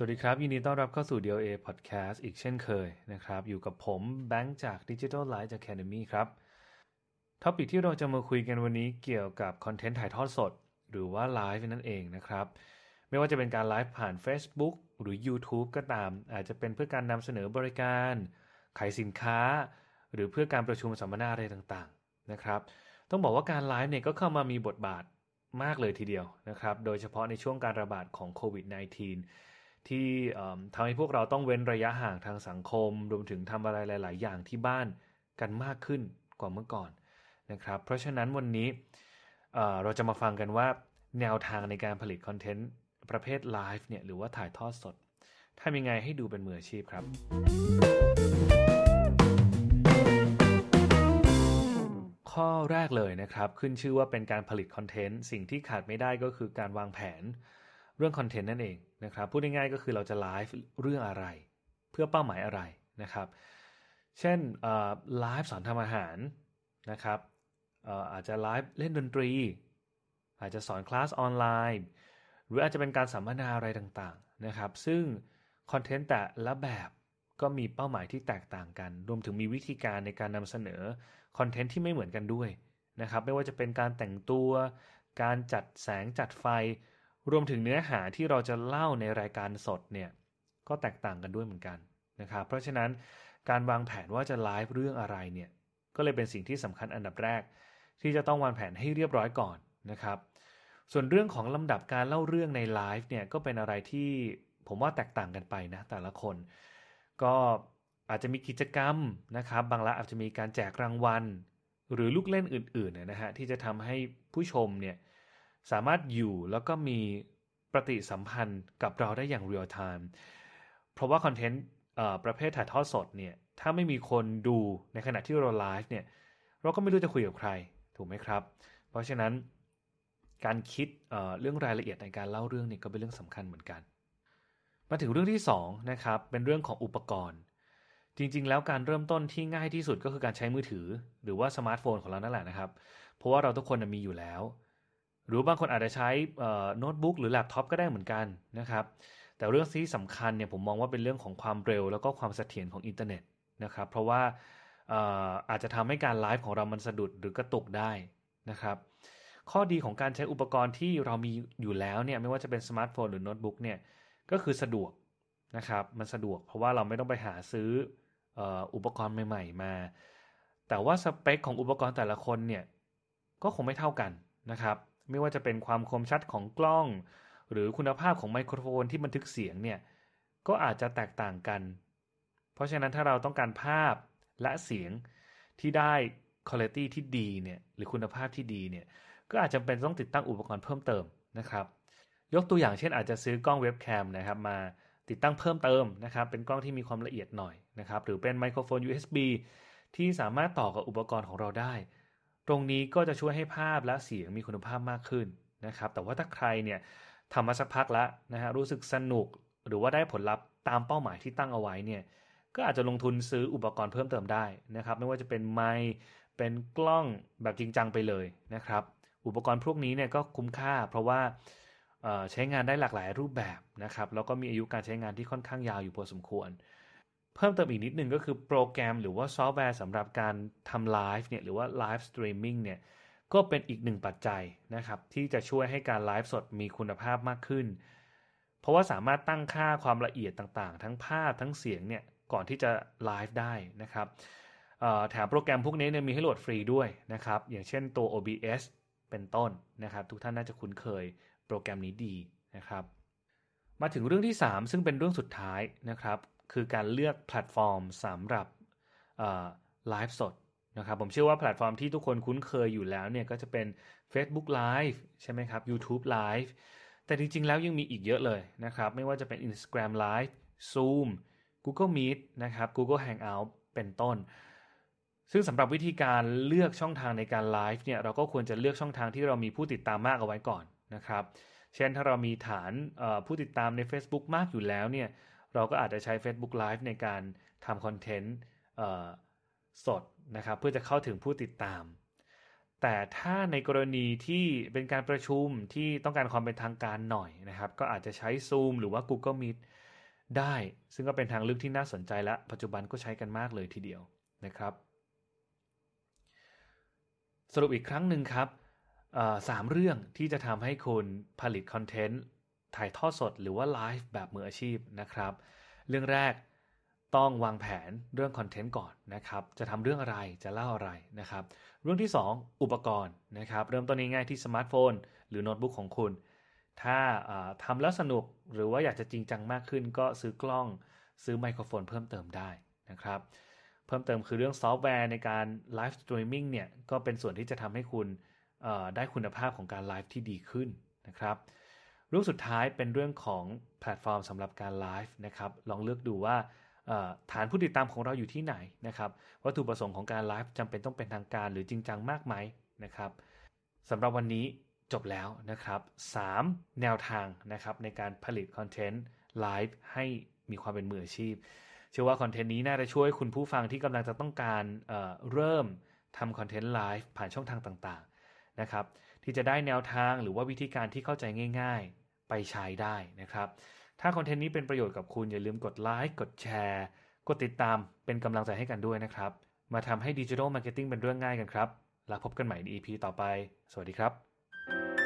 สวัสดีครับ ยินดีต้อนรับเข้าสู่ DLA Podcast อีกเช่นเคยนะครับ อยู่กับผมแบงค์จาก Digital Life Academy ครับ topic ที่เราจะมาคุยกันวันนี้เกี่ยวกับคอนเทนต์ถ่ายทอดสด หรือว่าไลฟ์นั่นเองนะครับ ไม่ว่าจะเป็นการไลฟ์ผ่าน Facebook หรือ YouTube ก็ตาม อาจจะเป็นเพื่อการนำเสนอบริการ ขายสินค้า หรือเพื่อการประชุมสัมมนาอะไรต่างๆนะครับ ต้องบอกว่าการไลฟ์เนี่ยก็เข้ามามีบทบาทมากเลยทีเดียวนะครับ โดยเฉพาะในช่วงการระบาดของโควิด -19 ที่ทำให้พวกเราต้องเว้นระยะห่างทางสังคม รวมถึงทำอะไรหลาย ๆ อย่างที่บ้านกันมากขึ้นกว่าเมื่อก่อนนะครับ เพราะฉะนั้นวันนี้เราจะมาฟังกันว่าแนวทางในการผลิตคอนเทนต์ประเภทไลฟ์เนี่ยหรือว่าถ่ายทอดสดทำยังไงให้ดูเป็นมืออาชีพครับ ข้อแรกเลยนะครับ ขึ้นชื่อว่าเป็นการผลิตคอนเทนต์ สิ่งที่ขาดไม่ได้ก็คือการวางแผน เรื่องคอนเทนต์นั่นเองนะครับพูดง่ายๆก็คือเราจะไลฟ์เรื่องอะไร เพื่อเป้าหมายอะไรนะครับ เช่นไลฟ์สอนทำอาหารนะครับอาจจะไลฟ์เล่นดนตรี อาจจะสอนคลาสออนไลน์หรืออาจจะเป็นการสัมมนาอะไรต่างๆนะครับ ซึ่งคอนเทนต์แต่ละแบบก็มีเป้าหมายที่แตกต่างกัน รวมถึงมีวิธีการในการนำเสนอคอนเทนต์ที่ไม่เหมือนกันด้วยนะครับ ไม่ว่าจะเป็นการแต่งตัว การจัดแสงจัดไฟ รวมถึงเนื้อหาที่เราจะเล่าในรายการสดเนี่ยก็แตกต่างกันด้วยเหมือนกันนะครับเพราะฉะนั้นการวางแผนว่าจะไลฟ์เรื่องอะไรเนี่ยก็เลยเป็นสิ่งที่สำคัญอันดับแรก ที่จะต้องวางแผนให้เรียบร้อยก่อนนะครับส่วนเรื่องของลำดับการเล่าเรื่องในไลฟ์เนี่ยก็เป็นอะไรที่ผมว่าแตกต่างกันไปนะแต่ละคน ก็อาจจะมีกิจกรรมนะครับ บางละอาจจะมีการแจกรางวัล หรือลูกเล่นอื่นๆนะฮะที่จะทำให้ผู้ชมเนี่ย สามารถอยู่แล้วก็มีปฏิสัมพันธ์กับเราได้อย่างเรียลไทม์เพราะว่าคอนเทนต์ประเภทถ่ายทอดสดเนี่ยถ้าไม่มีคนดูในขณะที่เราไลฟ์เนี่ยเราก็ไม่รู้จะคุยกับใครถูกไหมครับ เพราะฉะนั้นการคิดเรื่องรายละเอียดในการเล่าเรื่องนี่ก็เป็นเรื่องสำคัญเหมือนกัน มาถึงเรื่องที่2นะครับเป็นเรื่องของอุปกรณ์ จริงๆ แล้วการเริ่มต้นที่ง่ายที่สุดก็คือการใช้มือถือ หรือว่าสมาร์ทโฟนของเรานั่นแหละนะครับ เพราะว่าเราทุกคนมีอยู่แล้ว หรือบางคนอาจจะใช้โน้ตบุ๊กหรือแล็ปท็อปก็ได้เหมือนกันนะครับ แต่เรื่องที่สำคัญเนี่ยผมมองว่าเป็นเรื่องของความเร็ว แล้วก็ความเสถียรของอินเทอร์เน็ตนะครับ เพราะว่าอาจจะทำให้การไลฟ์ของเรามันสะดุดหรือกระตุกได้นะครับ ข้อดีของการใช้อุปกรณ์ที่เรามีอยู่แล้วเนี่ยไม่ว่าจะเป็นสมาร์ทโฟนหรือโน้ตบุ๊กเนี่ยก็คือสะดวกนะครับมันสะดวกเพราะว่าเราไม่ต้องไปหาซื้ออุปกรณ์ใหม่ ๆ มา แต่ว่าสเปคของอุปกรณ์แต่ละคนเนี่ยก็คงไม่เท่ากันนะครับ ไม่ว่าจะเป็นความคมชัดของกล้อง หรือคุณภาพของไมโครโฟนที่บันทึกเสียงเนี่ยก็อาจจะแตกต่างกัน เพราะฉะนั้นถ้าเราต้องการภาพและเสียงที่ได้คุณภาพที่ดีเนี่ยหรือคุณภาพที่ดีเนี่ยก็อาจจะเป็นต้องติดตั้งอุปกรณ์เพิ่มเติมนะครับ ยกตัวอย่างเช่นอาจจะซื้อกล้องเว็บแคมนะครับมาติดตั้งเพิ่มเติมนะครับ เป็นกล้องที่มีความละเอียดหน่อยนะครับ หรือเป็นไมโครโฟน USB ที่สามารถต่อกับอุปกรณ์ของเราได้ ตรงนี้ก็จะช่วยให้ภาพและเสียงมีคุณภาพมากขึ้นนะครับ แต่ว่าถ้าใครเนี่ยทำมาสักพักแล้วนะฮะรู้สึกสนุกหรือว่าได้ผลลัพธ์ตามเป้าหมายที่ตั้งเอาไว้เนี่ยก็อาจจะลงทุนซื้ออุปกรณ์เพิ่มเติมได้นะครับ ไม่ว่าจะเป็นไมค์เป็นกล้องแบบจริงจังไปเลยนะครับ อุปกรณ์พวกนี้เนี่ยก็คุ้มค่า เพราะว่าใช้งานได้หลากหลายรูปแบบนะครับแล้วก็มีอายุการใช้งานที่ค่อนข้างยาวอยู่พอสมควร เพิ่มเติมอีกนิดนึงก็คือโปรแกรมหรือว่าซอฟต์แวร์สำหรับการทำไลฟ์เนี่ยหรือว่าไลฟ์สตรีมมิ่งเนี่ยก็เป็นอีกหนึ่งปัจจัยนะครับที่จะช่วยให้การไลฟ์สดมีคุณภาพมากขึ้น เพราะว่าสามารถตั้งค่าความละเอียดต่างๆ ทั้งภาพทั้งเสียงเนี่ยก่อนที่จะไลฟ์ได้นะครับแถมโปรแกรมพวกนี้เนี่ยมีให้โหลดฟรีด้วยนะครับอย่างเช่นตัว OBS เป็นต้นนะครับ ทุกท่านน่าจะคุ้นเคยโปรแกรมนี้ดีนะครับ มาถึงเรื่องที่ 3 ซึ่งเป็นเรื่องสุดท้ายนะครับ คือการเลือกแพลตฟอร์มสำหรับไลฟ์สดนะครับผมเชื่อว่าแพลตฟอร์มที่ทุกคนคุ้นเคยอยู่แล้วเนี่ยก็จะเป็น Facebook Live ใช่ไหมครับ YouTube Live แต่จริงๆ แล้วยังมีอีกเยอะเลยนะครับ ไม่ว่าจะเป็น Instagram Live Zoom Google Meet นะครับ Google Hangout เป็นต้น ซึ่งสำหรับวิธีการเลือกช่องทางในการไลฟ์เนี่ยเราก็ควรจะเลือกช่องทางที่เรามีผู้ติดตามมากเอาไว้ก่อนนะครับ เช่นถ้าเรามีฐานผู้ติดตามใน Facebook มากอยู่แล้วเนี่ย เราก็อาจจะใช้ Facebook Live ในการทำคอนเทนต์สดนะครับ เพื่อจะเข้าถึงผู้ติดตาม แต่ถ้าในกรณีที่เป็นการประชุมที่ต้องการความเป็นทางการหน่อยนะครับ ก็อาจจะใช้ Zoom หรือว่า Google Meet ได้ ซึ่งก็เป็นทางเลือกที่น่าสนใจและ ปัจจุบันก็ใช้กันมากเลยทีเดียวนะครับ สรุปอีกครั้งหนึ่งครับสามเรื่องที่จะทำให้คุณผลิตคอนเทนต์ ถ่ายทอดสดหรือว่าไลฟ์แบบมืออาชีพนะครับ เรื่องแรกต้องวางแผนเรื่องคอนเทนต์ก่อนนะครับ จะทำเรื่องอะไรจะเล่าอะไรนะครับ เรื่องที่ 2 อุปกรณ์นะครับ เริ่มต้นง่ายๆที่สมาร์ทโฟน หรือโน้ตบุ๊กของคุณ ถ้าทำแล้วสนุกหรือว่าอยากจะจริงจังมากขึ้น ก็ซื้อกล้องซื้อไมโครโฟนเพิ่มเติมได้นะครับ เพิ่มเติมคือเรื่องซอฟต์แวร์ในการไลฟ์สตรีมมิ่งเนี่ยก็เป็นส่วนที่จะทำให้คุณได้คุณภาพของการไลฟ์ที่ดีขึ้นนะครับ เรื่องสุดท้ายเป็นเรื่องของแพลตฟอร์มสำหรับการไลฟ์นะครับลองเลือกดูว่าฐานผู้ติดตามของเราอยู่ที่ไหนนะครับวัตถุประสงค์ของการไลฟ์จำเป็นต้องเป็นทางการหรือจริงจังมากไหมนะครับสำหรับวันนี้จบแล้วนะครับ3แนวทางนะครับในการผลิตคอนเทนต์ไลฟ์ให้มีความเป็นมืออาชีพ เชื่อว่าคอนเทนต์นี้น่าจะช่วยคุณผู้ฟังที่กำลังจะต้องการเเริ่มทำคอนเทนต์ไลฟ์ผ่านช่องทางต่างๆนะครับ ที่จะได้แนวทางหรือว่าวิธีการที่เข้าใจง่าย ๆ ไปใช้ได้นะครับ ถ้าคอนเทนต์นี้เป็นประโยชน์กับคุณอย่าลืมกดไลค์กดแชร์กดติดตามเป็นกำลังใจให้กันด้วยนะครับ มาทำให้ digital marketing เป็นเรื่องง่ายกันครับ แล้วพบกันใหม่ใน EP ต่อไป สวัสดีครับ